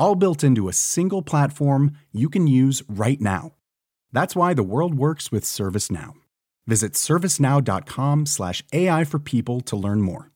all built into a single platform you can use right now. That's why the world works with ServiceNow. Visit servicenow.com/slash AI for people to learn more.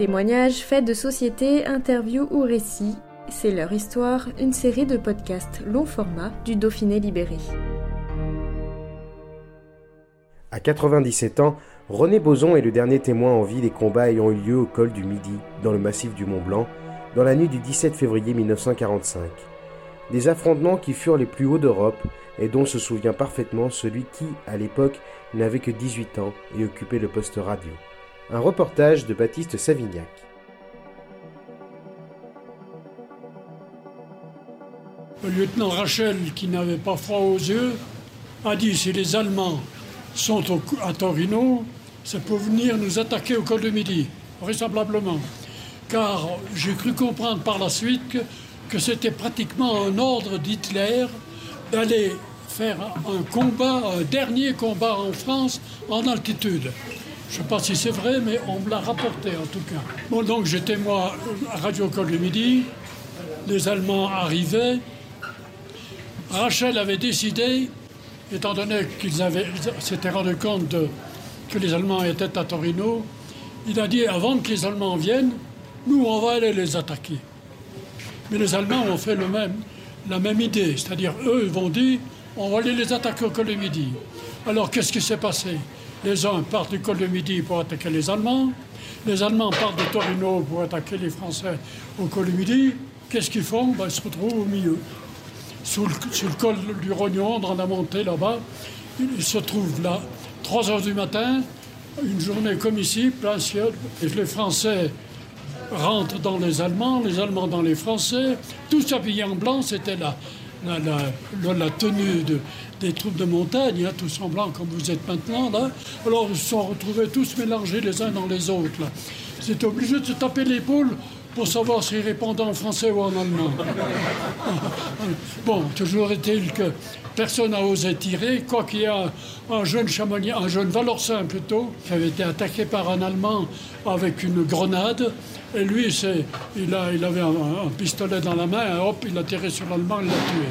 Témoignages, faits de société, interviews ou récits, c'est leur histoire, une série de podcasts long format du Dauphiné libéré. À 97 ans, René Boson est le dernier témoin en vie des combats ayant eu lieu au col du Midi, dans le massif du Mont Blanc, dans la nuit du 17 février 1945. Des affrontements qui furent les plus hauts d'Europe et dont se souvient parfaitement celui qui, à l'époque, n'avait que 18 ans et occupait le poste radio. Un reportage de Baptiste Savignac. Le lieutenant Rachel, qui n'avait pas froid aux yeux, a dit si les Allemands sont à Torino, c'est pour venir nous attaquer au col de Midi, vraisemblablement. Car j'ai cru comprendre par la suite que, c'était pratiquement un ordre d'Hitler d'aller faire un combat, un dernier combat en France en altitude. Je ne sais pas si c'est vrai, mais on me l'a rapporté en tout cas. Bon, donc j'étais moi à Radio Col de Midi, les Allemands arrivaient. Rachel avait décidé, étant donné qu'ils s'étaient rendu compte que les Allemands étaient à Torino, il a dit avant que les Allemands viennent, nous, on va aller les attaquer. Mais les Allemands ont fait le même, la même idée, c'est-à-dire eux, ils vont dire, on va aller les attaquer au col de Midi. Alors qu'est-ce qui s'est passé? Les uns partent du col de Midi pour attaquer les Allemands, les Allemands partent de Torino pour attaquer les Français au col de Midi. Qu'est-ce qu'ils font? Ben, Ils se retrouvent au milieu. Sous le, sur le col du Rognon, dans la montée là-bas, ils se trouvent là. 3 heures du matin, une journée comme ici, plein ciel, et les Français rentrent dans les Allemands, les Allemands dans les Français, tous habillés en blanc, c'était la, la, la, tenue de, des troupes de montagne, hein, tous en blanc comme vous êtes maintenant là. Alors ils se sont retrouvés tous mélangés les uns dans les autres. C'était obligé de se taper l'épaule pour savoir s'ils répondaient en français ou en allemand. bon, toujours est-il que personne n'a osé tirer, quoi qu'il y a un jeune chamonier, un jeune Valorcin plutôt, qui avait été attaqué par un Allemand avec une grenade. Et lui, il avait un, pistolet dans la main, et hop, il a tiré sur l'Allemand, il l'a tué.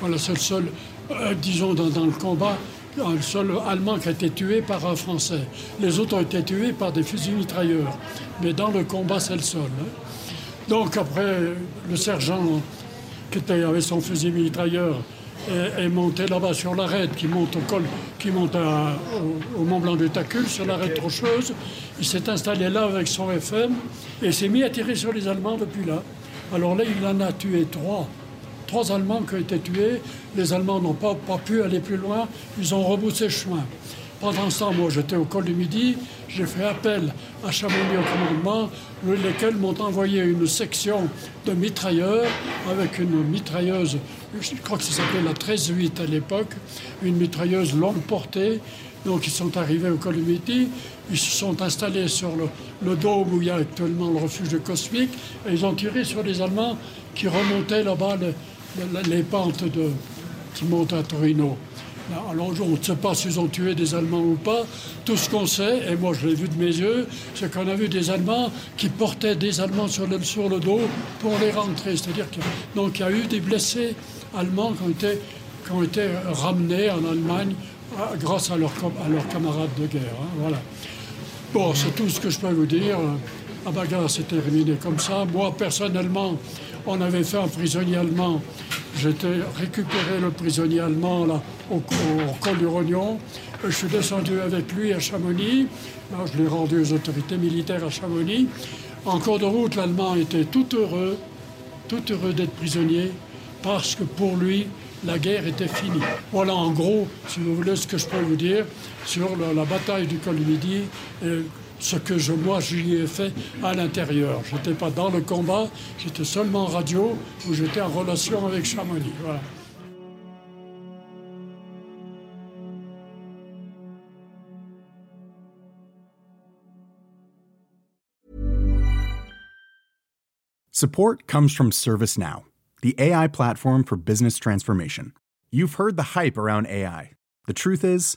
Voilà, c'est le seul, euh, disons, dans, le combat, le seul Allemand qui a été tué par un Français. Les autres ont été tués par des fusils mitrailleurs. Mais dans le combat, c'est le seul. Hein. Donc après, le sergent qui était avec son fusil mitrailleur est, monté là-bas sur l'arête qui monte au col, qui monte au, Mont Blanc du Tacul, sur l'arête rocheuse. Il s'est installé là avec son FM et s'est mis à tirer sur les Allemands depuis là. Alors là, il en a tué trois. Trois Allemands qui ont été tués. Les Allemands n'ont pas, pas pu aller plus loin. Ils ont reboussé chemin. Pendant ce temps, moi, j'étais au col du Midi. J'ai fait appel à Chamonix au commandement, lesquels m'ont envoyé une section de mitrailleurs avec une mitrailleuse, je crois que ça s'appelait la 13-8 à l'époque, une mitrailleuse longue portée. Donc ils sont arrivés au col du Midi, ils se sont installés sur le, dôme où il y a actuellement le refuge cosmique et ils ont tiré sur les Allemands qui remontaient là-bas les, pentes de, qui montent à Torino. Alors on ne sait pas s'ils ont tué des Allemands ou pas. Tout ce qu'on sait, et moi je l'ai vu de mes yeux, c'est qu'on a vu des Allemands qui portaient des Allemands sur le, sur le dos pour les rentrer. C'est-à-dire qu'il y a eu des blessés allemands qui ont été, qui ont été ramenés en Allemagne grâce à, à leurs camarades de guerre. Hein, voilà. Bon, c'est tout ce que je peux vous dire. La bagarre s'est terminée comme ça. Moi, personnellement, on avait fait un prisonnier allemand. J'étais récupéré le prisonnier allemand là, au, col du Rognon. Je suis descendu avec lui à Chamonix. Je l'ai rendu aux autorités militaires à Chamonix. En cours de route, l'Allemand était tout heureux, tout heureux d'être prisonnier, parce que pour lui, la guerre était finie. Voilà en gros, si vous voulez, ce que je peux vous dire sur la, bataille du col du Midi. Ce que je, moi j'y ai fait à l'intérieur. Je n'étais pas dans le combat, j'étais seulement en radio où j'étais en relation avec Chamonix. Support comes from ServiceNow, the AI platform for business transformation. You've heard the hype around AI. The truth is,